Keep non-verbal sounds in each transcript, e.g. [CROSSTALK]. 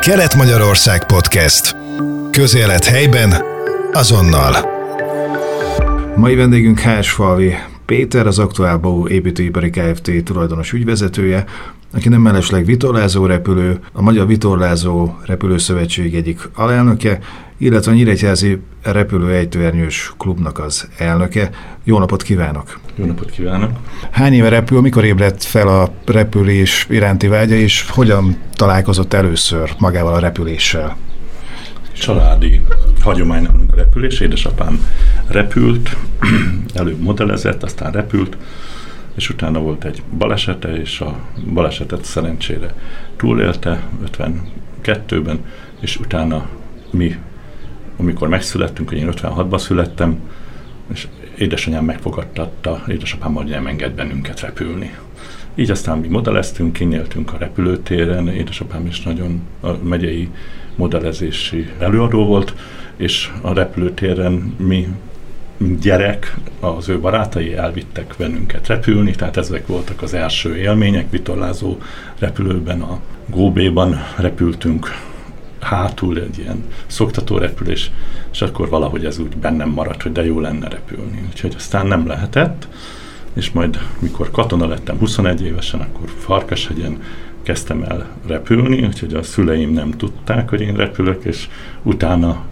Kelet-Magyarország Podcast. Közélet helyben, azonnal. Mai vendégünk Falvi Péter, az Aktuál Bau építőipari Kft. tulajdonos ügyvezetője, aki nem mellesleg vitorlázó repülő, a Magyar Vitorlázó Repülőszövetség egyik alelnöke, illetve a Nyíregyházi Repülő Ejtőernyős Klubnak az elnöke. Jó napot kívánok! Jó napot kívánok! Hány éve repül, mikor ébredt fel a repülés iránti vágya, és hogyan találkozott először magával a repüléssel? Családi hagyomány a repülés. Édesapám repült, [CLEARS THROAT] előbb modellezett, aztán repült, és utána volt egy balesete, és a balesetet szerencsére túlélte 52-ben, és utána mi, amikor megszülettünk, én 56-ban születtem, és édesanyám megfogadtatta, édesapám hogy nem enged bennünket repülni. Így aztán mi modelleztünk, kinyeltünk a repülőtéren, édesapám is nagyon a megyei modellezési előadó volt, és a repülőtéren mi gyerek, az ő barátai elvittek bennünket repülni, tehát ezek voltak az első élmények, vitorlázó repülőben, a Góbéban repültünk hátul egy ilyen szoktató repülés, és akkor valahogy ez úgy bennem maradt, hogy de jó lenne repülni. Úgyhogy aztán nem lehetett, és majd mikor katona lettem 21 évesen, akkor Farkashegyen kezdtem el repülni, úgyhogy a szüleim nem tudták, hogy én repülök, és utána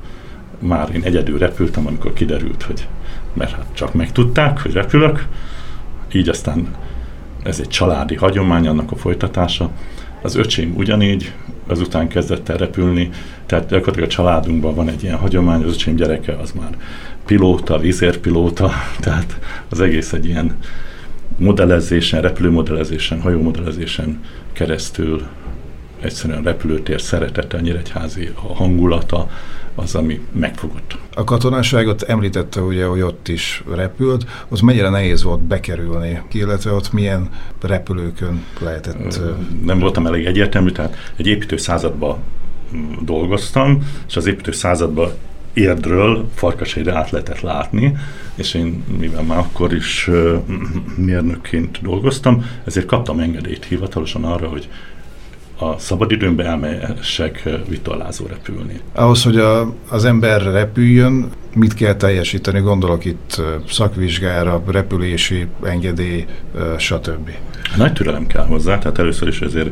már én egyedül repültem, amikor kiderült, hogy mert hát csak megtudták, hogy repülök, így aztán ez egy családi hagyomány, annak a folytatása. Az öcsém ugyanígy, azután kezdett el repülni, tehát gyakorlatilag a családunkban van egy ilyen hagyomány, az öcsém gyereke az már pilóta, vízérpilóta, [LAUGHS] tehát az egész egy ilyen modellezésen, repülőmodellezésen, hajómodellezésen keresztül egyszerűen repülőtér szeretete, nyíregyházi a hangulata, az, ami megfogott. A katonaságot említette ugye, hogy ott is repült, az mennyire nehéz volt bekerülni, illetve ott milyen repülőkön lehetett? Nem voltam elég egyértelmű, tehát egy építő században mm, dolgoztam, és az építő században érdről farkasegyre át lehetett látni, és én, mivel már akkor is mérnökként dolgoztam, ezért kaptam engedélyt hivatalosan arra, hogy a szabadidőmben elmehessek vitorlázó repülni. Ahhoz, hogy a, az ember repüljön, mit kell teljesíteni? Gondolok itt szakvizsgára, repülési engedély, stb. Nagy türelem kell hozzá, tehát először is ezért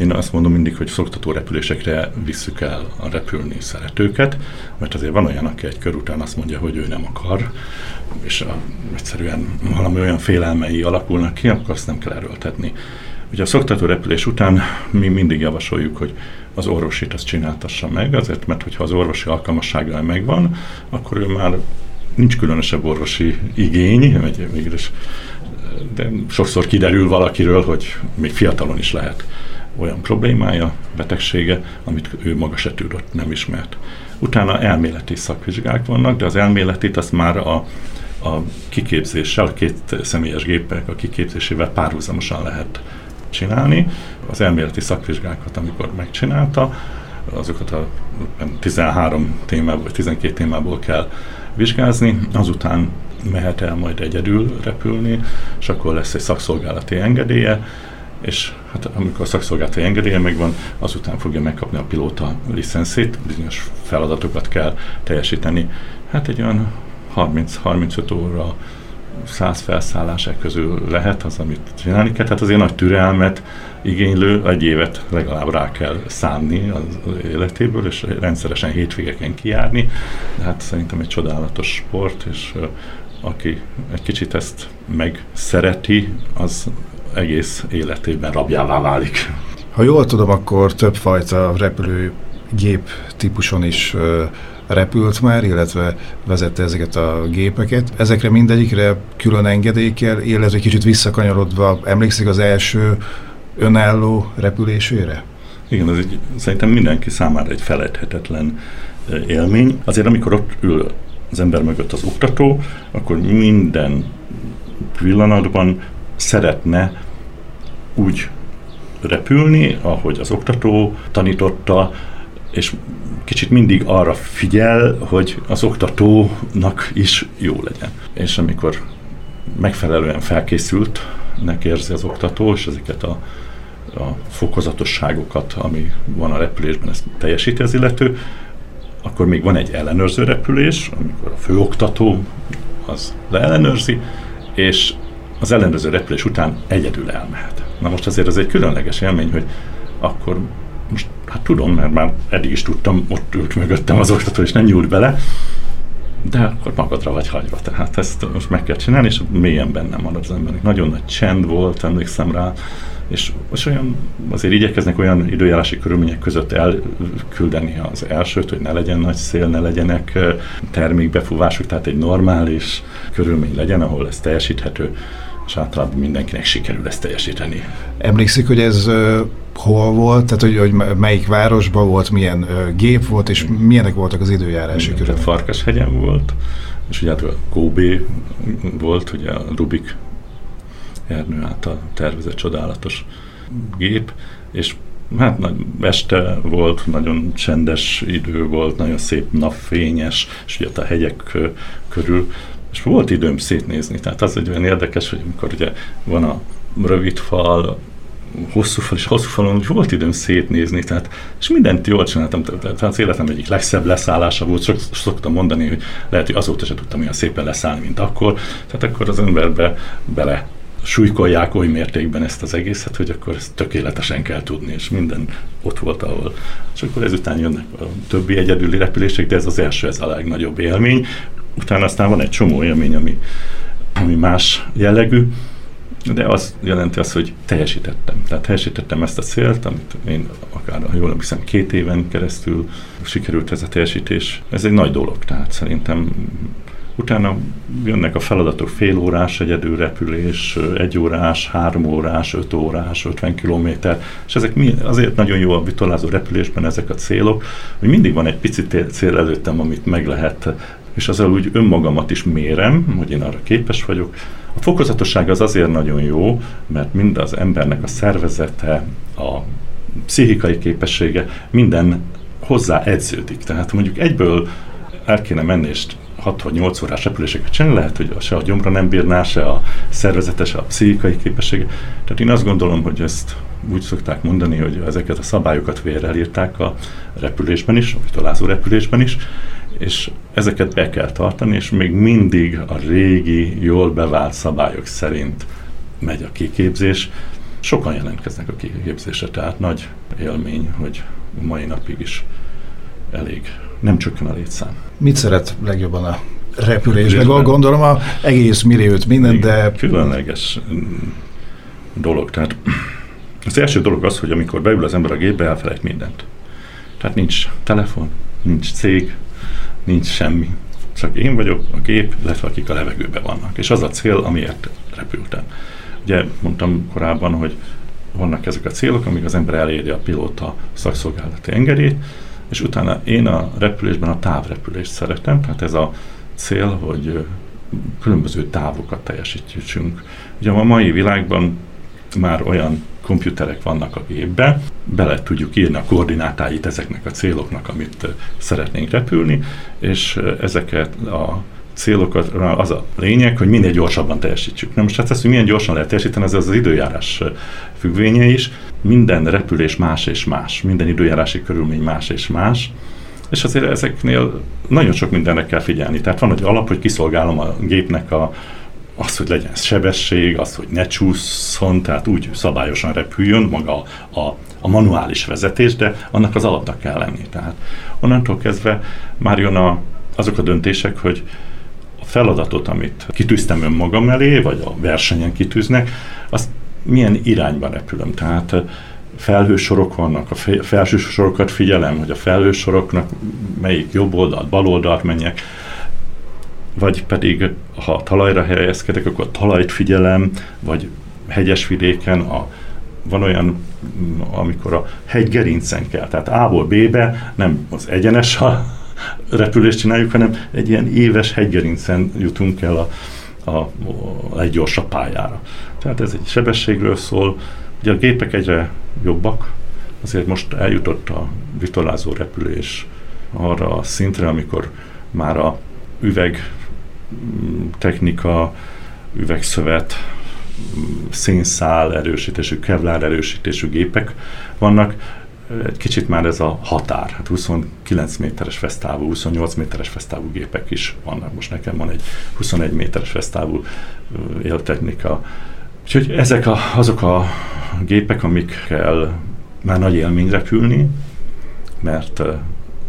én azt mondom mindig, hogy szoktató repülésekre visszük el a repülni szeretőket, mert azért van olyan, aki egy kör után azt mondja, hogy ő nem akar, és a, egyszerűen valami olyan félelmei alakulnak ki, akkor azt nem kell erőltetni. Ugye a szoktató repülés után mi mindig javasoljuk, hogy az orvosit azt csináltassa meg, azért, mert hogyha az orvosi alkalmassága megvan, akkor ő már nincs különösebb orvosi igény, vagy mégis, de sokszor kiderül valakiről, hogy még fiatalon is lehet olyan problémája, betegsége, amit ő maga se tudott, nem ismert. Utána elméleti szakvizsgák vannak, de az elméletit azt már a, a kiképzéssel, a két személyes gépek a kiképzésével párhuzamosan lehet csinálni. Az elméleti szakvizsgákat, amikor megcsinálta, azokat a 13 témából, vagy 12 témából kell vizsgázni, azután mehet el majd egyedül repülni, és akkor lesz egy szakszolgálati engedélye, és hát amikor a szakszolgálati engedélye megvan, azután fogja megkapni a pilóta licenszét, bizonyos feladatokat kell teljesíteni. Hát egy olyan 30-35 óra száz felszállások közül lehet az, amit csinálni kell. Tehát azért nagy türelmet igénylő, egy évet legalább rá kell szánni az életéből, és rendszeresen hétvégeken kijárni. De hát szerintem egy csodálatos sport, és aki egy kicsit ezt megszereti, az egész életében rabjává válik. Ha jól tudom, akkor többfajta repülőgép típuson is repült már, illetve vezette ezeket a gépeket. Ezekre mindegyikre külön engedély kell, illetve kicsit visszakanyarodva, emlékszik az első önálló repülésére? Igen, ez egy, szerintem mindenki számára egy feledhetetlen élmény. Azért amikor ott ül az ember mögött az oktató, akkor minden pillanatban szeretne úgy repülni, ahogy az oktató tanította, és kicsit mindig arra figyel, hogy az oktatónak is jó legyen. És amikor megfelelően felkészült, érzi az oktató, és ezeket a a fokozatosságokat, ami van a repülésben, ezt teljesíti az illető, akkor még van egy ellenőrző repülés, amikor a főoktató az leellenőrzi, és az ellenőrző repülés után egyedül elmehet. Na most azért ez egy különleges élmény, hogy akkor most hát tudom, mert már eddig is tudtam, ott ült mögöttem az oktató, és nem nyúlt bele, de akkor magadra vagy hagyva, tehát ezt most meg kell csinálni, és mélyen bennem marad az embernek. Nagyon nagy csend volt, emlékszem rá, és, és olyan, azért igyekeznek olyan időjárási körülmények között elküldeni az elsőt, hogy ne legyen nagy szél, ne legyenek termékbefúvások, tehát egy normális körülmény legyen, ahol ez teljesíthető, és általában mindenkinek sikerül ezt teljesíteni. Emlékszik, hogy ez uh, hol volt, tehát hogy, hogy melyik városban volt, milyen uh, gép volt, és milyenek voltak az időjárási körülmények? Farkashegyen volt, és ugye hát Kobe volt, ugye a Rubik Ernő által tervezett csodálatos gép, és hát nagy este volt, nagyon csendes idő volt, nagyon szép napfényes, és ugye a hegyek körül, és volt időm szétnézni, tehát az egy olyan érdekes, hogy amikor ugye van a rövid fal, hosszú fal, és hosszú falon és volt időm szétnézni, tehát, és mindent jól csináltam, tehát az életem egyik legszebb leszállása volt, sok, szoktam mondani, hogy lehet, hogy azóta sem tudtam olyan szépen leszállni, mint akkor, tehát akkor az emberbe bele súlykolják oly mértékben ezt az egészet, hogy akkor ezt tökéletesen kell tudni, és minden ott volt, ahol. És akkor ezután jönnek a többi egyedüli repülések, de ez az első, ez a legnagyobb élmény. Utána aztán van egy csomó élmény, ami, ami más jellegű, de az jelenti azt, hogy teljesítettem. Tehát teljesítettem ezt a célt, amit én akár, ha jól emlékszem, két éven keresztül sikerült ez a teljesítés. Ez egy nagy dolog, tehát szerintem Utána jönnek a feladatok fél órás egyedül repülés, egy órás, három órás, öt órás, 50 kilométer, és ezek mi, azért nagyon jó a vitorlázó repülésben ezek a célok, hogy mindig van egy pici cél előttem, amit meg lehet, és azzal úgy önmagamat is mérem, hogy én arra képes vagyok. A fokozatosság az azért nagyon jó, mert mind az embernek a szervezete, a pszichikai képessége, minden hozzá edződik. Tehát mondjuk egyből el kéne menni, és 6 vagy 8 órás repüléseket csinálni, lehet, hogy se a gyomra nem bírná, se a szervezete, se a pszichikai képessége. Tehát én azt gondolom, hogy ezt úgy szokták mondani, hogy ezeket a szabályokat vérrel írták a repülésben is, a vitolázó repülésben is, és ezeket be kell tartani, és még mindig a régi, jól bevált szabályok szerint megy a kiképzés. Sokan jelentkeznek a kiképzésre, tehát nagy élmény, hogy mai napig is elég nem csökken a létszám. Mit szeret legjobban a repülésben? Gondolom a egész milliót, mindent, de... Különleges mm, dolog. Tehát az első dolog az, hogy amikor beül az ember a gépbe, elfelejt mindent. Tehát nincs telefon, nincs cég, nincs semmi. Csak én vagyok, a gép, illetve akik a levegőben vannak. És az a cél, amiért repültem. Ugye mondtam korábban, hogy vannak ezek a célok, amíg az ember eléri a pilóta szakszolgálati engedélyt, és utána én a repülésben a távrepülést szeretem, tehát ez a cél, hogy különböző távokat teljesítjünk. Ugye a mai világban már olyan komputerek vannak a gépbe, bele tudjuk írni a koordinátáit ezeknek a céloknak, amit szeretnénk repülni, és ezeket a célokat, az a lényeg, hogy minél gyorsabban teljesítsük. Na most hát ezt, hogy milyen gyorsan lehet teljesíteni, ez az időjárás függvénye is. Minden repülés más és más, minden időjárási körülmény más és más, és azért ezeknél nagyon sok mindenre kell figyelni. Tehát van egy alap, hogy kiszolgálom a gépnek a, az, hogy legyen sebesség, az, hogy ne csúszson, tehát úgy szabályosan repüljön maga a, a manuális vezetés, de annak az alapnak kell lenni. Tehát onnantól kezdve már jön a, azok a döntések, hogy feladatot, amit kitűztem önmagam elé, vagy a versenyen kitűznek, azt milyen irányba repülöm. Tehát felhősorok vannak, a felső sorokat figyelem, hogy a felhősoroknak melyik jobb oldalt, bal oldalt menjek, vagy pedig ha talajra helyezkedek, akkor talajt figyelem, vagy hegyes vidéken a, van olyan, amikor a hegy gerincen kell, tehát A-ból B-be, nem az egyenes a [LAUGHS] repülést csináljuk, hanem egy ilyen éves hegygerincen jutunk el a, a, a leggyorsabb pályára. Tehát ez egy sebességről szól. Ugye a gépek egyre jobbak, azért most eljutott a vitorlázó repülés arra a szintre, amikor már a üveg mm, technika, üvegszövet szénszál erősítésű, kevlár erősítésű gépek vannak, egy kicsit már ez a határ. Hát 29 méteres fesztávú, 28 méteres fesztávú gépek is vannak. Most nekem van egy 21 méteres fesztávú éltechnika. Úgyhogy ezek a, azok a gépek, amikkel már nagy élmény repülni, mert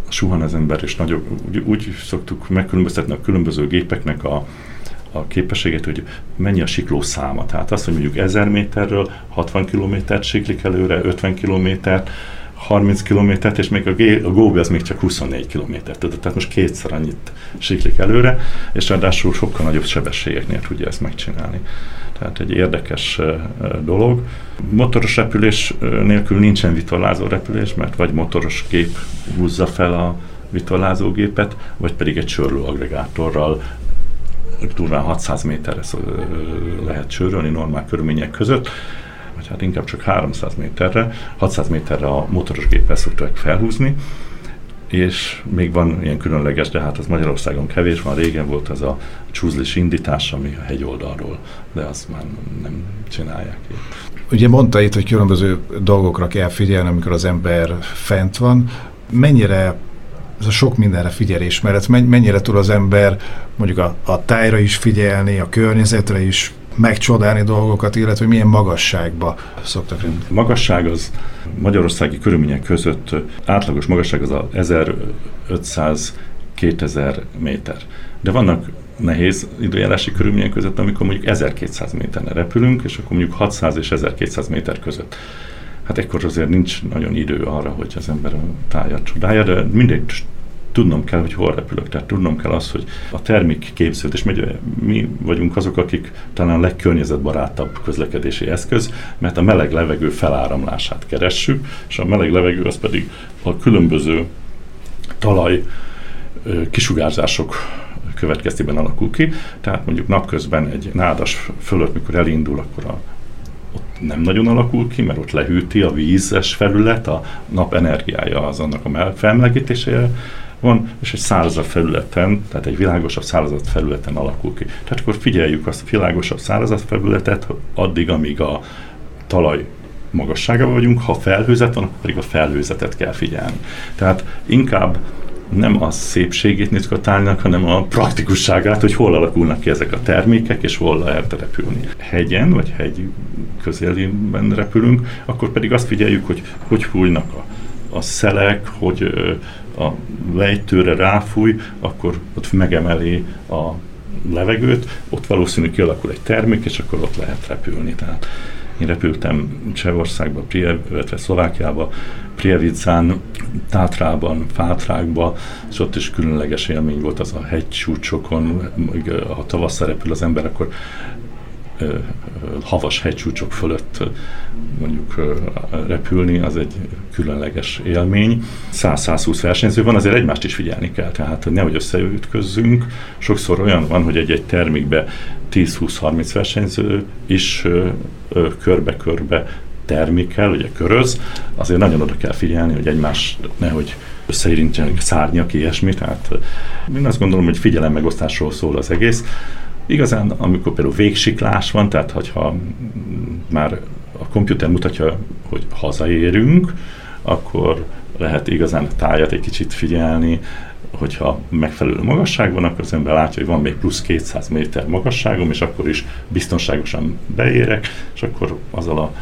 suhan az ember, és nagyobb, úgy, úgy szoktuk megkülönböztetni a különböző gépeknek a, a képességet, hogy mennyi a sikló száma. Tehát azt, hogy mondjuk 1000 méterről 60 kilométert siklik előre, 50 kilométert, 30 kilométert, és még a, G, a Go az még csak 24 kilométert tehát most kétszer annyit siklik előre, és ráadásul sokkal nagyobb sebességeknél tudja ezt megcsinálni. Tehát egy érdekes dolog. Motoros repülés nélkül nincsen vitorlázó repülés, mert vagy motoros gép húzza fel a vitorlázógépet, vagy pedig egy csörlő agregátorral durván 600 méterre lehet csőrölni normál körülmények között vagy hát inkább csak 300 méterre, 600 méterre a motoros géppel szokták felhúzni, és még van ilyen különleges, de hát az Magyarországon kevés van, régen volt az a csúzlis indítás, ami a hegyoldalról, de azt már nem csinálják. Ugye mondta itt, hogy különböző dolgokra kell figyelni, amikor az ember fent van. Mennyire ez a sok mindenre figyelés mellett mennyire tud az ember mondjuk a, a tájra is figyelni, a környezetre is megcsodálni dolgokat, illetve hogy milyen magasságba szoktak lenni. Magasság az magyarországi körülmények között átlagos magasság az a 1500-2000 méter. De vannak nehéz időjárási körülmények között, amikor mondjuk 1200 méteren repülünk, és akkor mondjuk 600 és 1200 méter között. Hát ekkor azért nincs nagyon idő arra, hogy az ember a tájat csodálja, de mindegy tudnom kell, hogy hol repülök. Tehát tudnom kell azt, hogy a termik képzőt, és mi vagyunk azok, akik talán a legkörnyezetbarátabb közlekedési eszköz, mert a meleg levegő feláramlását keressük, és a meleg levegő az pedig a különböző talaj kisugárzások következtében alakul ki. Tehát mondjuk napközben egy nádas fölött, mikor elindul, akkor a ott nem nagyon alakul ki, mert ott lehűti a vízes felület, a nap energiája az annak a felmelegítésére van, és egy szárazabb felületen, tehát egy világosabb szárazabb felületen alakul ki. Tehát akkor figyeljük azt a világosabb szárazabb felületet addig, amíg a talaj magasságában vagyunk, ha felhőzet van, akkor pedig a felhőzetet kell figyelni. Tehát inkább nem a szépségét nézzük a tárgynak, hanem a praktikusságát, hogy hol alakulnak ki ezek a termékek, és hol lehet repülni. Hegyen, vagy hegy közélében repülünk, akkor pedig azt figyeljük, hogy hogy fújnak a, a szelek, hogy a lejtőre ráfúj, akkor ott megemeli a levegőt, ott valószínű kialakul egy termék, és akkor ott lehet repülni. Tehát én repültem Csehországba, illetve Szlovákiába, Prievicán, Tátrában, Fátrákba, és ott is különleges élmény volt az a hegycsúcsokon, ha tavasszal repül az ember, akkor havas hegycsúcsok fölött mondjuk repülni, az egy különleges élmény. 100-120 versenyző van, azért egymást is figyelni kell, tehát hogy nehogy összeütközzünk. Sokszor olyan van, hogy egy-egy termékbe 10-20-30 versenyző is körbe-körbe termékkel, ugye köröz, azért nagyon oda kell figyelni, hogy egymás nehogy összeérintsenek szárnyak, ilyesmi, tehát én azt gondolom, hogy figyelem megosztásról szól az egész. Igazán, amikor például végsiklás van, tehát hogyha már a komputer mutatja, hogy hazaérünk, akkor lehet igazán a tájat egy kicsit figyelni, hogyha megfelelő magasság van, akkor az ember látja, hogy van még plusz 200 méter magasságom, és akkor is biztonságosan beérek, és akkor azzal a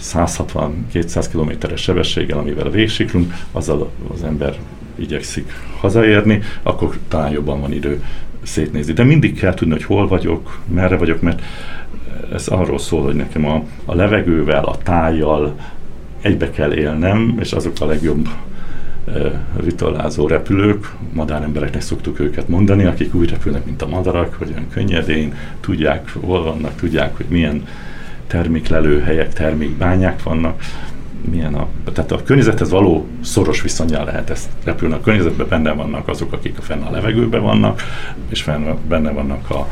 160-200 kilométeres sebességgel, amivel végsiklunk, azzal az ember igyekszik hazaérni, akkor talán jobban van idő szétnézni. De mindig kell tudni, hogy hol vagyok, merre vagyok, mert ez arról szól, hogy nekem a, a levegővel, a tájjal egybe kell élnem, és azok a legjobb vitorlázó repülők, madárembereknek szoktuk őket mondani, akik úgy repülnek, mint a madarak, hogy olyan könnyedén, tudják, hol vannak, tudják, hogy milyen terméklelőhelyek, termékbányák vannak, milyen a, tehát a környezethez való szoros viszonyjal lehet ezt repülni. A környezetben benne vannak azok, akik a fenn a levegőben vannak, és fenn, benne vannak a,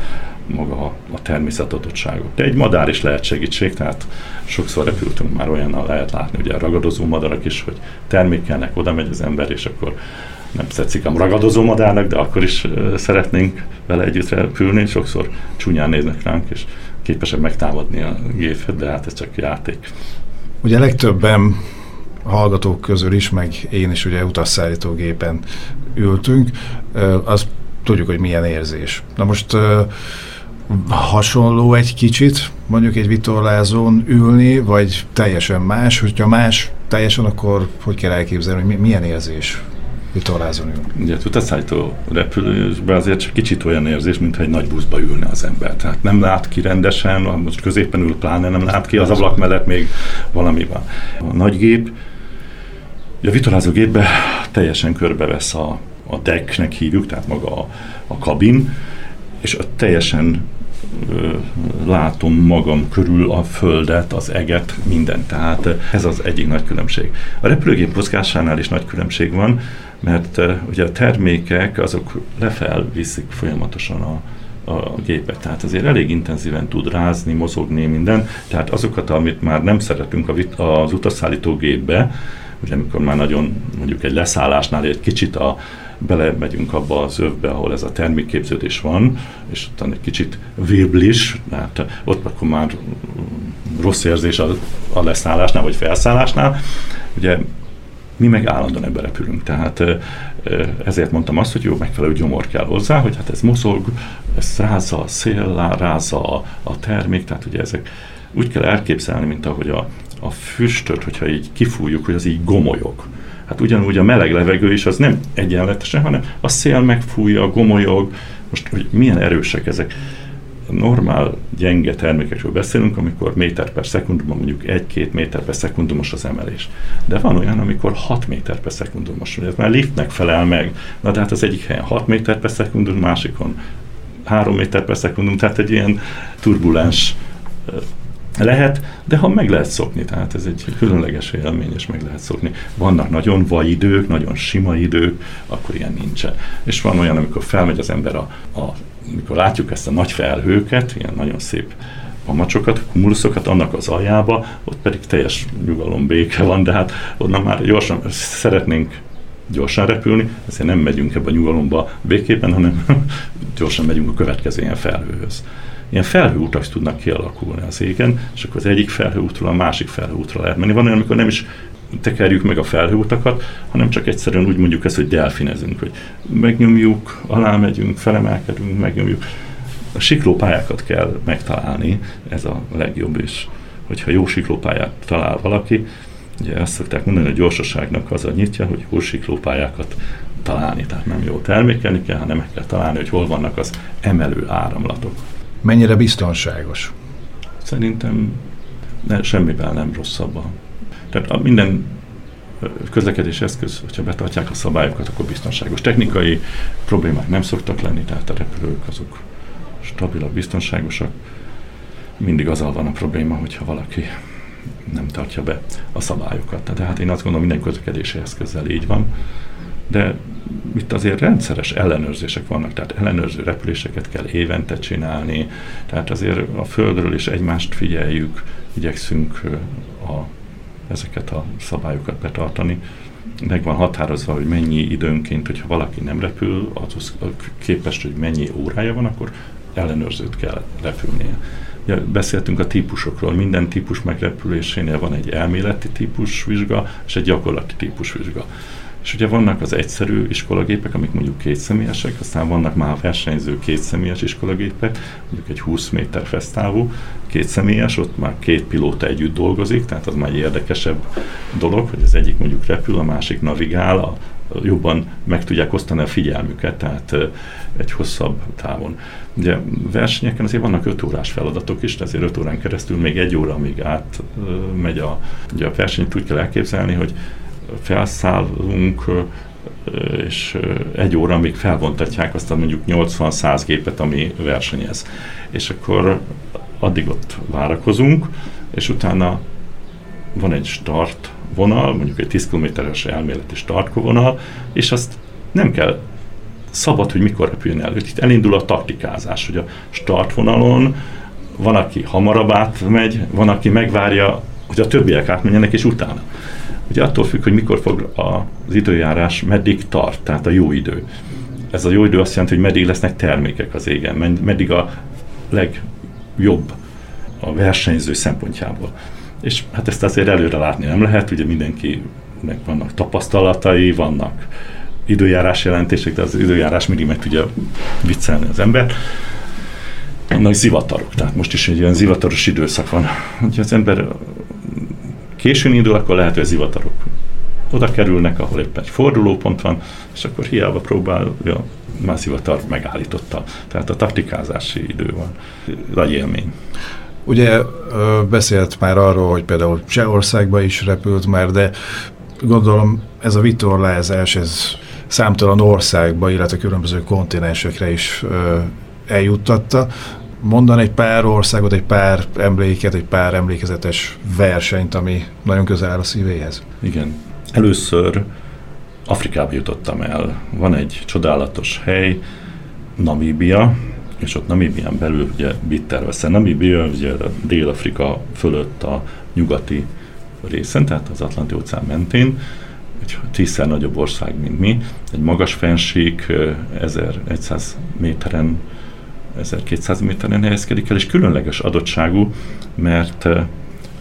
maga a, a természetadottságok. De egy madár is lehet segítség, tehát sokszor repültünk már olyannal lehet látni, ugye a ragadozó madarak is, hogy termékelnek, oda megy az ember, és akkor nem tetszik a ragadozó madárnak, de akkor is szeretnénk vele együtt repülni, sokszor csúnyán néznek ránk, és képesek megtámadni a gépet, de hát ez csak játék. Ugye legtöbben hallgatók közül is, meg én is ugye utasszállítógépen ültünk, azt tudjuk, hogy milyen érzés. Na most hasonló egy kicsit, mondjuk egy vitorlázón ülni, vagy teljesen más? Hogyha más teljesen, akkor hogy kell elképzelni, hogy milyen érzés vitorlázón ül? Ugye utasszállító repülősben azért csak kicsit olyan érzés, mintha egy nagy buszba ülne az ember. Tehát nem lát ki rendesen, most középen ül pláne nem lát ki, az ablak mellett még valami van. A nagy gép, a vitorlázó gépbe teljesen körbevesz a, a decknek hívjuk, tehát maga a, a kabin, és ott teljesen látom magam körül a földet, az eget, mindent. Tehát ez az egyik nagy különbség. A repülőgép mozgásánál is nagy különbség van, mert ugye a termékek azok lefel viszik folyamatosan a, a gépet. Tehát azért elég intenzíven tud rázni, mozogni minden. Tehát azokat, amit már nem szeretünk az utasszállító gépbe, ugye amikor már nagyon mondjuk egy leszállásnál egy kicsit a, belemegyünk abba az övbe, ahol ez a termékképződés van, és utána egy kicsit virblis, mert ott akkor már rossz érzés a, a leszállásnál vagy felszállásnál. Ugye mi meg állandóan ebbe repülünk, tehát ezért mondtam azt, hogy jó, megfelelő gyomor kell hozzá, hogy hát ez mozog, ez rázza a szél, rázza a, a termék, tehát ugye ezek úgy kell elképzelni, mint ahogy a, a füstöt, hogyha így kifújjuk, hogy az így gomolyog. Hát ugyanúgy a meleg levegő is az nem egyenletesen, hanem a szél megfújja, gomolyog. Most, hogy milyen erősek ezek. Normál, gyenge termékekről beszélünk, amikor méter per szekundumban mondjuk 1-2 méter per szekundumos az emelés. De van olyan, amikor 6 méter per szekundumos, ez már liftnek felel meg. Na de hát az egyik helyen 6 méter per szekundum, másikon 3 méter per szekundum, tehát egy ilyen turbulens lehet, de ha meg lehet szokni, tehát ez egy különleges élmény, és meg lehet szokni. Vannak nagyon vaj idők, nagyon sima idők, akkor ilyen nincsen. És van olyan, amikor felmegy az ember a, a amikor látjuk ezt a nagy felhőket, ilyen nagyon szép pamacsokat, kumuluszokat annak az aljába, ott pedig teljes nyugalom, béke van, de hát onnan már gyorsan szeretnénk gyorsan repülni, ezért nem megyünk ebbe a nyugalomba békében, hanem [LAUGHS] gyorsan megyünk a következő ilyen felhőhöz ilyen felhőutak tudnak kialakulni az égen, és akkor az egyik felhőútról a másik felhőútra lehet menni. Van olyan, amikor nem is tekerjük meg a felhőutakat, hanem csak egyszerűen úgy mondjuk ezt, hogy delfinezünk, hogy megnyomjuk, alá megyünk, felemelkedünk, megnyomjuk. A siklópályákat kell megtalálni, ez a legjobb is. Hogyha jó siklópályát talál valaki, ugye azt szokták mondani, hogy a gyorsaságnak az a nyitja, hogy jó siklópályákat találni, tehát nem jó termékelni kell, hanem meg kell találni, hogy hol vannak az emelő áramlatok. Mennyire biztonságos? Szerintem ne, semmivel nem rosszabban. Tehát a minden közlekedés eszköz, hogyha betartják a szabályokat, akkor biztonságos. Technikai problémák nem szoktak lenni, tehát a repülők azok stabilak, biztonságosak. Mindig azzal van a probléma, hogyha valaki nem tartja be a szabályokat. Tehát én azt gondolom, minden közlekedési eszközzel így van, de itt azért rendszeres ellenőrzések vannak, tehát ellenőrző repüléseket kell évente csinálni, tehát azért a Földről is egymást figyeljük, igyekszünk a, ezeket a szabályokat betartani. Meg van határozva, hogy mennyi időnként, hogyha valaki nem repül, az képest, hogy mennyi órája van, akkor ellenőrzőt kell repülnie. Ja, beszéltünk a típusokról, minden típus megrepülésénél van egy elméleti típusvizsga és egy gyakorlati típusvizsga. És ugye vannak az egyszerű iskolagépek, amik mondjuk kétszemélyesek, aztán vannak már versenyző kétszemélyes iskolagépek, mondjuk egy 20 méter fesztávú, kétszemélyes, ott már két pilóta együtt dolgozik, tehát az már egy érdekesebb dolog, hogy az egyik mondjuk repül, a másik navigál, a, jobban meg tudják osztani a figyelmüket, tehát egy hosszabb távon. Ugye versenyeken azért vannak 5 órás feladatok is, ezért 5 órán keresztül még egy óra, amíg átmegy a, ugye a versenyt úgy kell elképzelni, hogy felszállunk, és egy óra még felvontatják azt a mondjuk 80-100 gépet, ami versenyez. És akkor addig ott várakozunk, és utána van egy start vonal, mondjuk egy 10 km-es elméleti startvonal, és azt nem kell szabad, hogy mikor repüljön el. Itt elindul a taktikázás, hogy a startvonalon van, aki hamarabb átmegy, van, aki megvárja, hogy a többiek átmenjenek, és utána. Ugye attól függ, hogy mikor fog az időjárás, meddig tart, tehát a jó idő. Ez a jó idő azt jelenti, hogy meddig lesznek termékek az égen, meddig a legjobb a versenyző szempontjából. És hát ezt azért előre látni nem lehet, ugye mindenkinek vannak tapasztalatai, vannak időjárás jelentések, de az időjárás mindig meg tudja viccelni az ember. Vannak zivatarok, tehát most is egy olyan zivataros időszak van. Hogyha az ember későn indul, akkor lehet, hogy a zivatarok oda kerülnek, ahol éppen egy fordulópont van, és akkor hiába próbálja, már zivatar megállította. Tehát a taktikázási idő van. Nagy élmény. Ugye beszélt már arról, hogy például Csehországba is repült már, de gondolom ez a vitorlázás, ez számtalan országba, illetve különböző kontinensekre is eljuttatta. Mondan egy pár országot, egy pár emléket, egy pár emlékezetes versenyt, ami nagyon közel áll a szívéhez. Igen. Először Afrikába jutottam el. Van egy csodálatos hely, Namíbia, és ott Namíbián belül ugye Bitterveszen. Namíbia ugye Dél-Afrika fölött a nyugati részen, tehát az Atlanti óceán mentén, egy tízszer nagyobb ország, mint mi, egy magas fenség, 1100 méteren 1200 méteren helyezkedik el, és különleges adottságú, mert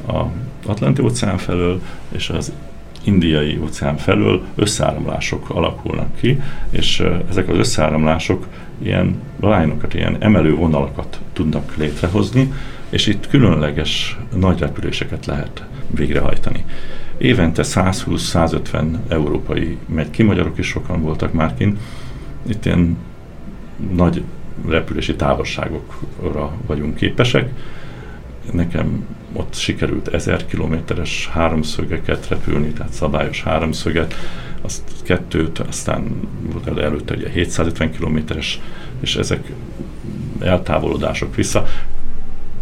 a Atlanti óceán felől és az indiai óceán felől összeáramlások alakulnak ki, és ezek az összeáramlások ilyen lányokat, ilyen emelő vonalakat tudnak létrehozni, és itt különleges nagy repüléseket lehet végrehajtani. Évente 120-150 európai megy ki, magyarok is sokan voltak már kint. Itt ilyen nagy repülési távolságokra vagyunk képesek. Nekem ott sikerült 1000 kilométeres háromszögeket repülni, tehát szabályos háromszöget, azt kettőt, aztán volt előtte ugye 750 kilométeres, és ezek eltávolodások vissza.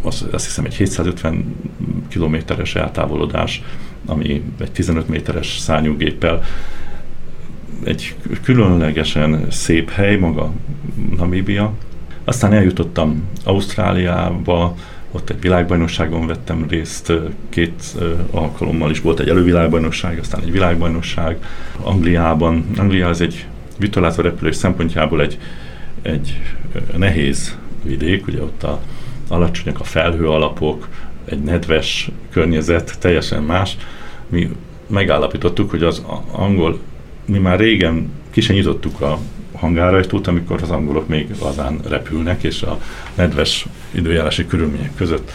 Azt, azt hiszem egy 750 kilométeres eltávolodás, ami egy 15 méteres szányúgéppel egy különlegesen szép hely maga Namíbia. Aztán eljutottam Ausztráliába, ott egy világbajnokságon vettem részt, két alkalommal is volt egy elővilágbajnokság, aztán egy világbajnokság Angliában. Anglia az egy vitorlázó repülés szempontjából egy, egy nehéz vidék, ugye ott a, alacsonyak a felhő alapok, egy nedves környezet, teljesen más. Mi megállapítottuk, hogy az angol, mi már régen ki nyitottuk a hangárajtót, amikor az angolok még lazán repülnek, és a nedves időjárási körülmények között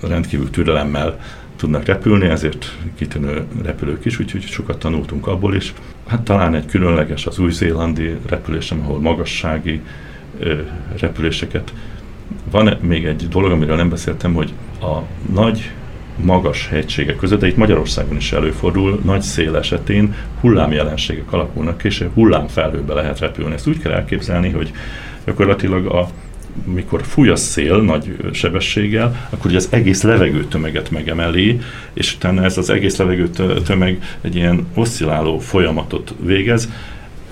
rendkívül türelemmel tudnak repülni, ezért kitűnő repülők is, úgyhogy sokat tanultunk abból is. Hát talán egy különleges az új-zélandi repülésem, ahol magassági ö, repüléseket. Van még egy dolog, amiről nem beszéltem, hogy a nagy magas hegységek között, de itt Magyarországon is előfordul, nagy szél esetén hullámjelenségek alakulnak, és hullámfelhőbe lehet repülni. Ezt úgy kell elképzelni, hogy gyakorlatilag a mikor fúj a szél nagy sebességgel, akkor ugye az egész levegőtömeget megemeli, és utána ez az egész levegőtömeg egy ilyen oszcilláló folyamatot végez,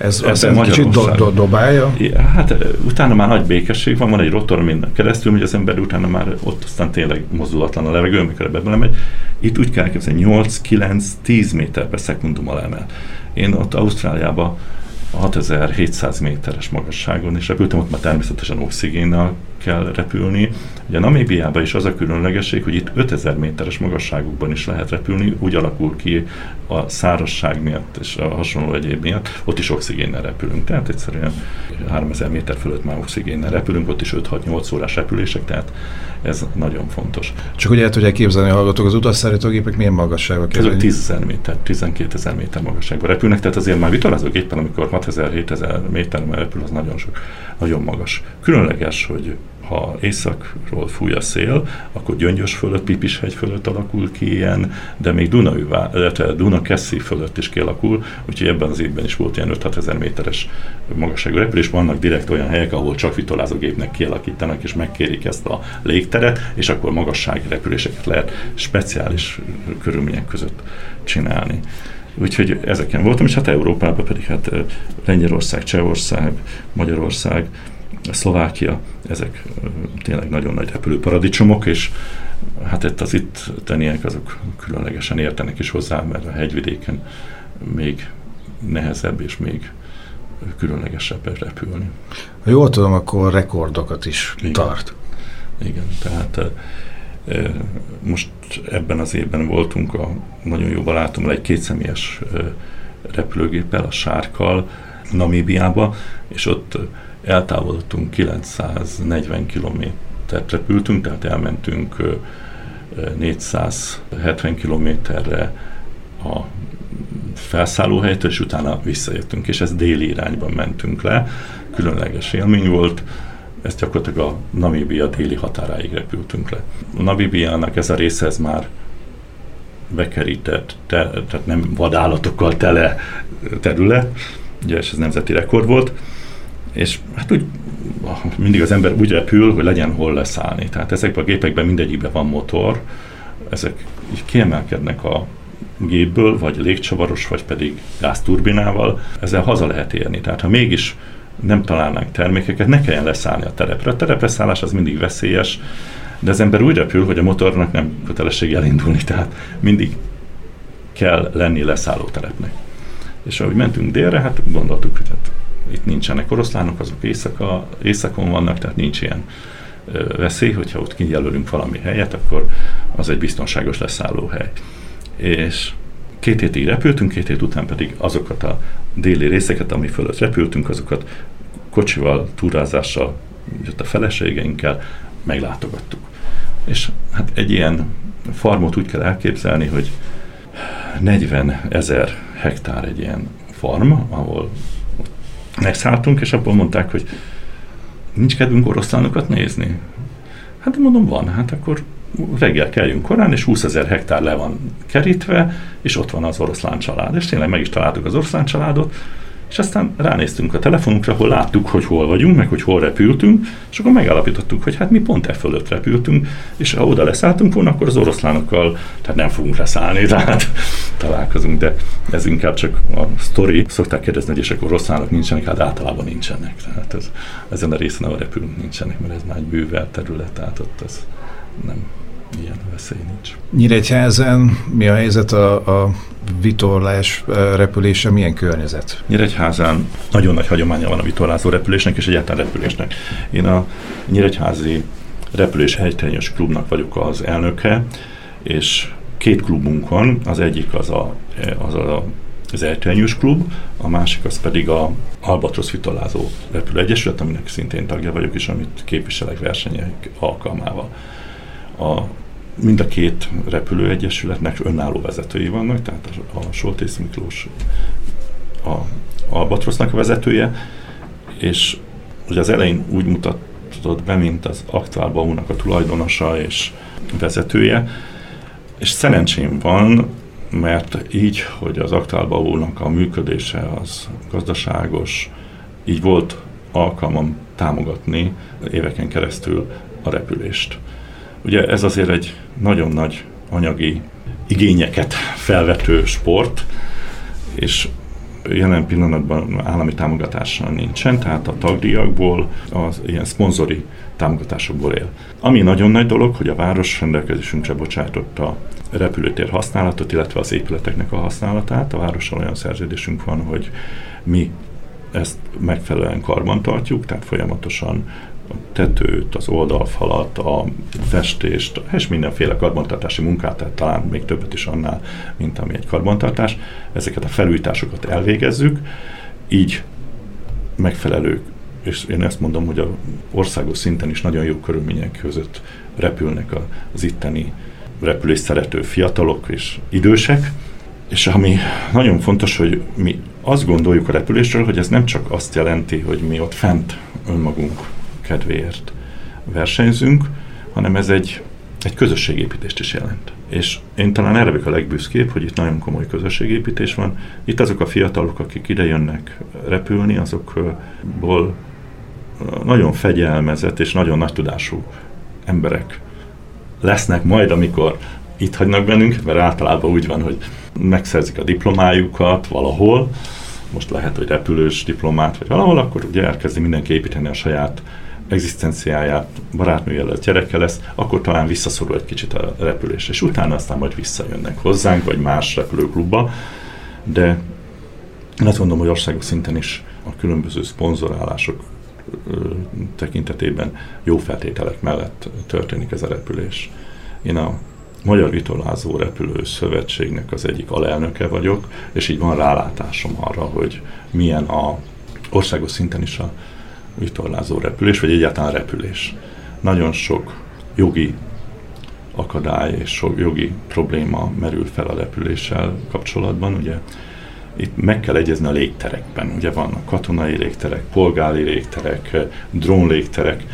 ez, ez kicsit do, do, dobálja? Hát utána már nagy békesség van, van egy rotor minden keresztül, hogy az ember utána már ott aztán tényleg mozdulatlan a levegő, amikor ebbe belemegy. Itt úgy kell elképzelni, 8-9-10 méter per szekundummal emel. Én ott Ausztráliában 6700 méteres magasságon is repültem, ott már természetesen oxigénnel kell repülni. Ugye Namíbiában is az a különlegesség, hogy itt 5000 méteres magasságokban is lehet repülni, úgy alakul ki a szárazság miatt és a hasonló egyéb miatt, ott is oxigénnel repülünk. Tehát egyszerűen 3000 méter fölött már oxigénnel repülünk, ott is 5-6-8 órás repülések, tehát ez nagyon fontos. Csak hogy el tudják képzelni a hallgatók, az utasszállítógépek milyen magasságok? Ezek 10 ezer méter, 12 ezer méter magasságban repülnek, tehát azért már vitorlázógépen, amikor 6000-7000 méter repül, az nagyon sok, nagyon magas. Különleges, hogy ha északról fúj a szél, akkor Gyöngyös fölött, Pipishegy fölött alakul ki ilyen, de még Dunaüvá, illetve Dunakeszi fölött is kialakul, úgyhogy ebben az évben is volt ilyen 5 ezer méteres magasságú repülés. Vannak direkt olyan helyek, ahol csak vitorlázógépnek kialakítanak, és megkérik ezt a légteret, és akkor magassági repüléseket lehet speciális körülmények között csinálni. Úgyhogy ezeken voltam, és hát Európában pedig hát Lengyelország, Csehország, Magyarország, Szlovákia, ezek tényleg nagyon nagy repülőparadicsomok, és hát itt az itt teniek azok különlegesen értenek is hozzá, mert a hegyvidéken még nehezebb és még különlegesebb repülni. Ha jól tudom, akkor rekordokat is Igen. tart. Igen, tehát Most ebben az évben voltunk a nagyon jó barátommal egy kétszemélyes repülőgéppel, a Sárkal, Namíbiába, és ott eltávolodtunk 940 kilométert repültünk, tehát elmentünk 470 kilométerre a felszállóhelytől, és utána visszajöttünk, és ez déli irányban mentünk le. Különleges élmény volt, ezt gyakorlatilag a Namíbia déli határáig repültünk le. A Namíbiának ez a része ez már bekerített, te, tehát nem vadállatokkal tele terület, ugye és ez nemzeti rekord volt, és hát úgy mindig az ember úgy repül, hogy legyen hol leszállni. Tehát ezekben a gépekben mindegyikben van motor, ezek így kiemelkednek a gépből, vagy légcsavaros, vagy pedig gázturbinával, ezzel haza lehet érni. Tehát ha mégis nem találnánk termékeket, ne kelljen leszállni a terepre. A terepreszállás az mindig veszélyes, de az ember úgy repül, hogy a motornak nem kötelesség elindulni, tehát mindig kell lenni leszálló terepnek. És ahogy mentünk délre, hát gondoltuk, hogy hát itt nincsenek oroszlánok, azok éjszaka, éjszakon vannak, tehát nincs ilyen veszély, hogyha ott kijelölünk valami helyet, akkor az egy biztonságos leszálló hely. És két hétig repültünk, két hét után pedig azokat a déli részeket, ami fölött repültünk, azokat kocsival, túrázással, jött a feleségeinkkel meglátogattuk. És hát egy ilyen farmot úgy kell elképzelni, hogy 40 ezer hektár egy ilyen farm, ahol megszálltunk, és abból mondták, hogy nincs kedvünk oroszlánokat nézni. Hát mondom, van, hát akkor reggel keljünk korán, és 20 ezer hektár le van kerítve, és ott van az oroszlán család. És tényleg meg is találtuk az oroszlán családot, és aztán ránéztünk a telefonunkra, hol láttuk, hogy hol vagyunk, meg hogy hol repültünk, és akkor megállapítottuk, hogy hát mi pont e fölött repültünk, és ha oda leszálltunk volna, akkor az oroszlánokkal, tehát nem fogunk leszállni, tehát találkozunk, de ez inkább csak a sztori. Szokták kérdezni, hogy és akkor oroszlánok nincsenek, hát általában nincsenek. Tehát ez, ezen a részen, ahol repülünk, nincsenek, mert ez már egy bővel terület, tehát ott ez nem ilyen veszély nincs. Nyíregyházen mi a helyzet a, a vitorlás repülése, milyen környezet? Nyíregyházán nagyon nagy hagyománya van a vitorlázó repülésnek és egyáltalán repülésnek. Én a Nyíregyházi repülés helytányos klubnak vagyok az elnöke, és két klubunk van, az egyik az a, az a az Eltenyős klub, a másik az pedig a Albatrosz Vitorlázó Repülőegyesület, aminek szintén tagja vagyok, és amit képviselek versenyek alkalmával. A mind a két repülőegyesületnek önálló vezetői vannak, tehát a, a Soltész Miklós a Albatrosznak a vezetője, és ugye az elején úgy mutatott be, mint az Aktuál Baunak a tulajdonosa és vezetője, és szerencsém van, mert így, hogy az Aktuál Baunak a működése az gazdaságos, így volt alkalmam támogatni éveken keresztül a repülést. Ugye ez azért egy nagyon nagy anyagi igényeket felvető sport, és jelen pillanatban állami támogatással nincsen, tehát a tagdíjakból, az ilyen szponzori támogatásokból él. Ami nagyon nagy dolog, hogy a város rendelkezésünkre bocsátotta a repülőtér használatot, illetve az épületeknek a használatát. A várossal olyan szerződésünk van, hogy mi ezt megfelelően karban tartjuk, tehát folyamatosan tetőt, az oldalfalat, a festést, és mindenféle karbantartási munkát, tehát talán még többet is annál, mint ami egy karbantartás. Ezeket a felújításokat elvégezzük, így megfelelő, és én ezt mondom, hogy a országos szinten is nagyon jó körülmények között repülnek az itteni repülés szerető fiatalok és idősek, és ami nagyon fontos, hogy mi azt gondoljuk a repülésről, hogy ez nem csak azt jelenti, hogy mi ott fent önmagunk kedvéért versenyzünk, hanem ez egy, egy közösségépítést is jelent. És én talán erre a legbüszkébb, hogy itt nagyon komoly közösségépítés van. Itt azok a fiatalok, akik ide jönnek repülni, azokból nagyon fegyelmezett és nagyon nagy tudású emberek lesznek majd, amikor itt hagynak bennünk, mert általában úgy van, hogy megszerzik a diplomájukat valahol, most lehet, hogy repülős diplomát, vagy valahol, akkor ugye elkezdi mindenki építeni a saját egzisztenciáját, barátnője lesz, gyereke lesz, akkor talán visszaszorul egy kicsit a repülés, és utána aztán majd visszajönnek hozzánk, vagy más repülőklubba, de én azt gondolom, hogy országos szinten is a különböző szponzorálások tekintetében jó feltételek mellett történik ez a repülés. Én a Magyar Vitorlázó Repülő Szövetségnek az egyik alelnöke vagyok, és így van rálátásom arra, hogy milyen a országos szinten is a vitorlázó repülés, vagy egyáltalán repülés. Nagyon sok jogi akadály és sok jogi probléma merül fel a repüléssel kapcsolatban. Ugye itt meg kell egyezni a légterekben. Ugye vannak katonai légterek, polgári légterek, drón légterek,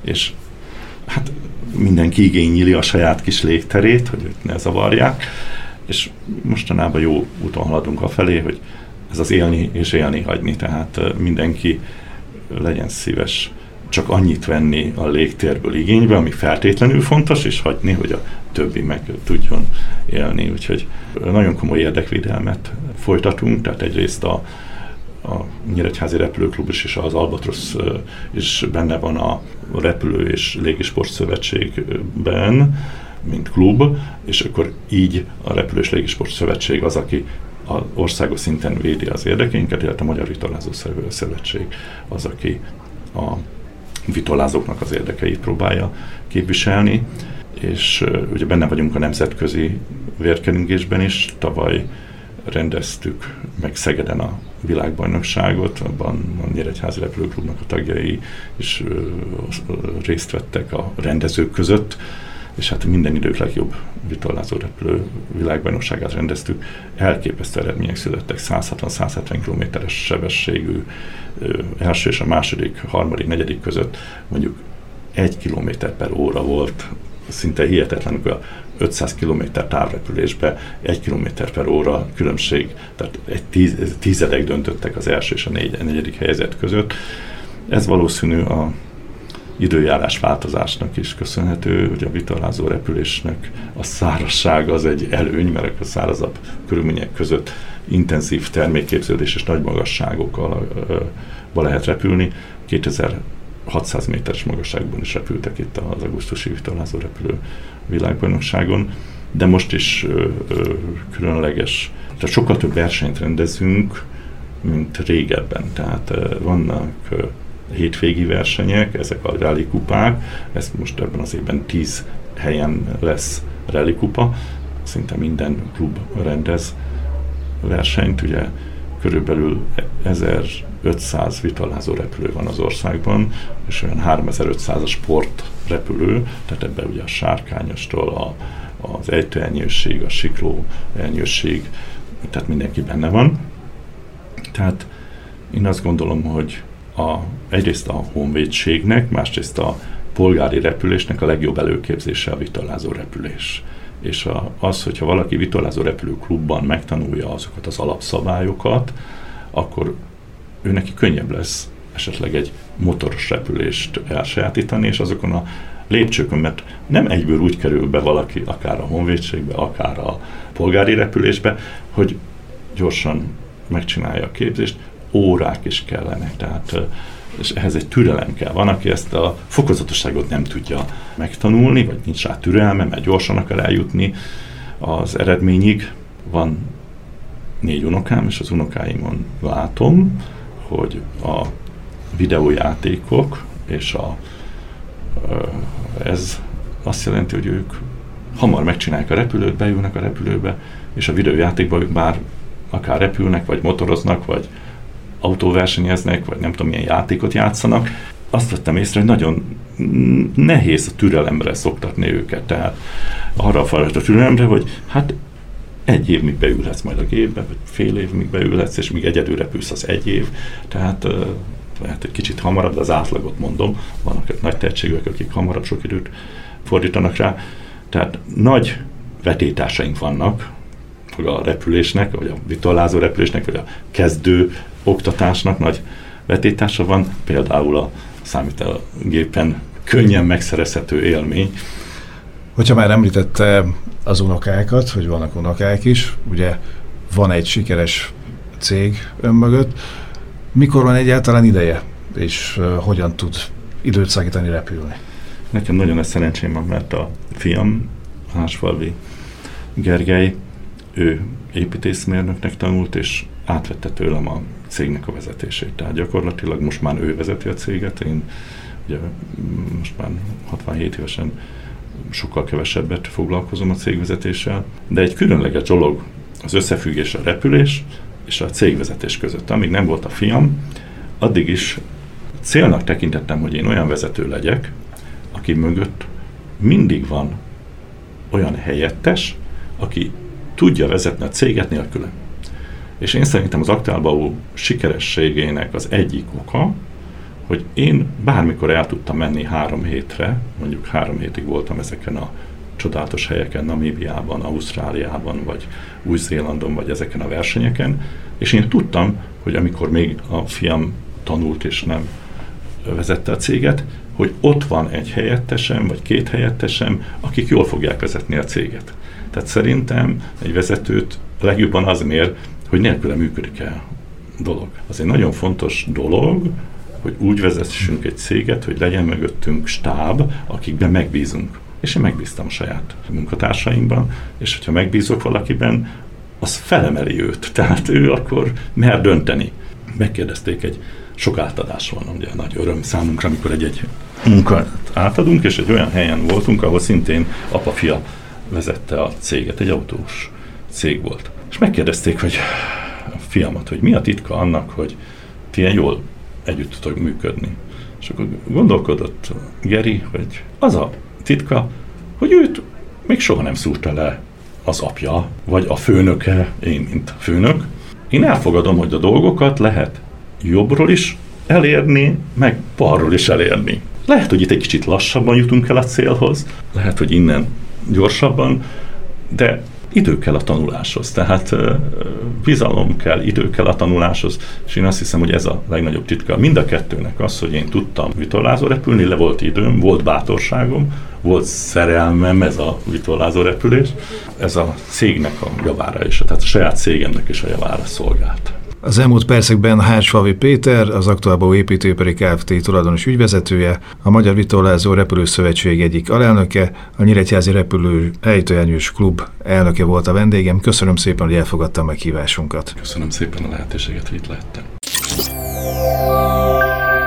és hát mindenki igényli a saját kis légterét, hogy őt ne zavarják, és mostanában jó úton haladunk a felé, hogy ez az élni és élni hagyni, tehát mindenki legyen szíves csak annyit venni a légtérből igénybe, ami feltétlenül fontos, és hagyni, hogy a többi meg tudjon élni. Úgyhogy nagyon komoly érdekvédelmet folytatunk, tehát egyrészt a, a Nyíregyházi Repülőklub is, és az Albatrosz is benne van a Repülő és Légisport Szövetségben, mint klub, és akkor így a Repülő és Légisport Szövetség az, aki országos szinten védi az érdekeinket, illetve a Magyar Vitorlázó Szövetség az, aki a vitorlázóknak az érdekeit próbálja képviselni, és ugye benne vagyunk a nemzetközi vérkeringésben is, tavaly rendeztük meg Szegeden a világbajnokságot, abban a Nyíregyházi Repülőklubnak a tagjai is részt vettek a rendezők között, és hát minden idők legjobb vitorlázó repülő világbajnokságát rendeztük. Elképesztő eredmények születtek, 160-170 km-es sebességű első és a második, harmadik, negyedik között mondjuk egy km per óra volt, szinte hihetetlen, a 500 km távrepülésbe 1 km per óra különbség, tehát egy tíz, tízedek döntöttek az első és a négy, negyedik helyzet között. Ez valószínű a időjárás változásnak is köszönhető, hogy a vitorlázó repülésnek a szárazság az egy előny, mert a szárazabb körülmények között intenzív termékképződés és nagy magasságokkal lehet repülni. 2600 méteres magasságban is repültek itt az augusztusi vitorlázó repülő világbajnokságon, de most is különleges, tehát sokkal több versenyt rendezünk, mint régebben. Tehát vannak hétvégi versenyek, ezek a rally kupák, ez most ebben az évben 10 helyen lesz rally kupa, szinte minden klub rendez versenyt, ugye körülbelül 1500 vitalázó repülő van az országban, és olyan 3500 a sportrepülő, tehát ebben ugye a sárkányostól a, az ejtőelnyőség, a sikló elnyőség, tehát mindenki benne van. Tehát én azt gondolom, hogy a, egyrészt a honvédségnek, másrészt a polgári repülésnek a legjobb előképzése a vitalázó repülés. És a, az, hogyha valaki vitalázó repülőklubban megtanulja azokat az alapszabályokat, akkor ő neki könnyebb lesz esetleg egy motoros repülést elsajátítani, és azokon a lépcsőkön, mert nem egyből úgy kerül be valaki, akár a honvédségbe, akár a polgári repülésbe, hogy gyorsan megcsinálja a képzést, órák is kellenek, tehát és ehhez egy türelem kell. Van, aki ezt a fokozatosságot nem tudja megtanulni, vagy nincs rá türelme, mert gyorsan akar eljutni az eredményig. Van négy unokám, és az unokáimon látom, hogy a videójátékok és a, ez azt jelenti, hogy ők hamar megcsinálják a repülőt, beülnek a repülőbe, és a videójátékban ők már akár repülnek, vagy motoroznak, vagy autóversenyeznek, vagy nem tudom milyen játékot játszanak, azt vettem észre, hogy nagyon nehéz a türelemre szoktatni őket. Tehát arra a a türelemre, hogy hát egy év, míg beülhetsz majd a gépbe, vagy fél év, míg beülhetsz, és míg egyedül repülsz, az egy év. Tehát lehet egy kicsit hamarabb, de az átlagot mondom. Vannak nagy tehetségek, akik hamarabb sok időt fordítanak rá. Tehát nagy vetétásaink vannak, a repülésnek, vagy a vitolázó repülésnek, vagy a kezdő oktatásnak nagy vetítása van, például a számítógépen könnyen megszerezhető élmény. Hogyha már említette az unokákat, hogy vannak unokák is, ugye van egy sikeres cég önmögött, mikor van egyáltalán ideje, és hogyan tud időt szakítani repülni? Nekem nagyon nagy szerencsém van, mert a fiam, Hásfalvi Gergely, ő építészmérnöknek tanult, és átvette tőlem a cégnek a vezetését. Tehát gyakorlatilag most már ő vezeti a céget, én ugye most már 67 évesen sokkal kevesebbet foglalkozom a cégvezetéssel, de egy különleges dolog az összefüggés a repülés és a cégvezetés között. Amíg nem volt a fiam, addig is célnak tekintettem, hogy én olyan vezető legyek, aki mögött mindig van olyan helyettes, aki tudja vezetni a céget nélkülem. És én szerintem az Aktálbaú sikerességének az egyik oka, hogy én bármikor el tudtam menni három hétre, mondjuk három hétig voltam ezeken a csodálatos helyeken, Namíbiában, Ausztráliában, vagy Új-Zélandon, vagy ezeken a versenyeken, és én tudtam, hogy amikor még a fiam tanult és nem vezette a céget, hogy ott van egy helyettesem, vagy két helyettesem, akik jól fogják vezetni a céget. Tehát szerintem egy vezetőt legjobban az mér, hogy nélküle működik el dolog. Az egy nagyon fontos dolog, hogy úgy vezessünk egy céget, hogy legyen mögöttünk stáb, akikben megbízunk. És én megbíztam saját munkatársaimban, és hogyha megbízok valakiben, az felemeli őt. [LAUGHS] Tehát ő akkor mer dönteni. Megkérdezték egy sok átadás van, ugye nagy öröm számunkra, amikor egy-egy munkát átadunk, és egy olyan helyen voltunk, ahol szintén apa-fia vezette a céget, egy autós cég volt. És megkérdezték, hogy a fiamat, hogy mi a titka annak, hogy ti ilyen jól együtt tudtok működni. És akkor gondolkodott Geri, hogy az a titka, hogy őt még soha nem szúrta le az apja, vagy a főnöke, én, mint főnök. Én elfogadom, hogy a dolgokat lehet jobbról is elérni, meg balról is elérni. Lehet, hogy itt egy kicsit lassabban jutunk el a célhoz, lehet, hogy innen gyorsabban, de idő kell a tanuláshoz, tehát bizalom kell, idő kell a tanuláshoz, és én azt hiszem, hogy ez a legnagyobb titka. Mind a kettőnek az, hogy én tudtam vitorlázó repülni, le volt időm, volt bátorságom, volt szerelmem ez a vitorlázó repülés, ez a cégnek a javára is, tehát a saját cégemnek is a javára szolgált. Az elmúlt percekben Hársfalvi Péter, az aktuálból építőipari Kft. tulajdonos ügyvezetője, a Magyar Vitorlázó Repülőszövetség egyik alelnöke, a Nyíregyházi Repülő Ejtőjárnyős Klub elnöke volt a vendégem. Köszönöm szépen, hogy elfogadta a meghívásunkat. Köszönöm szépen a lehetőséget, hogy itt lehettem.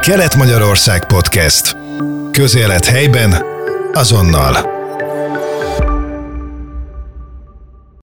Kelet-Magyarország Podcast. Közélet helyben, azonnal.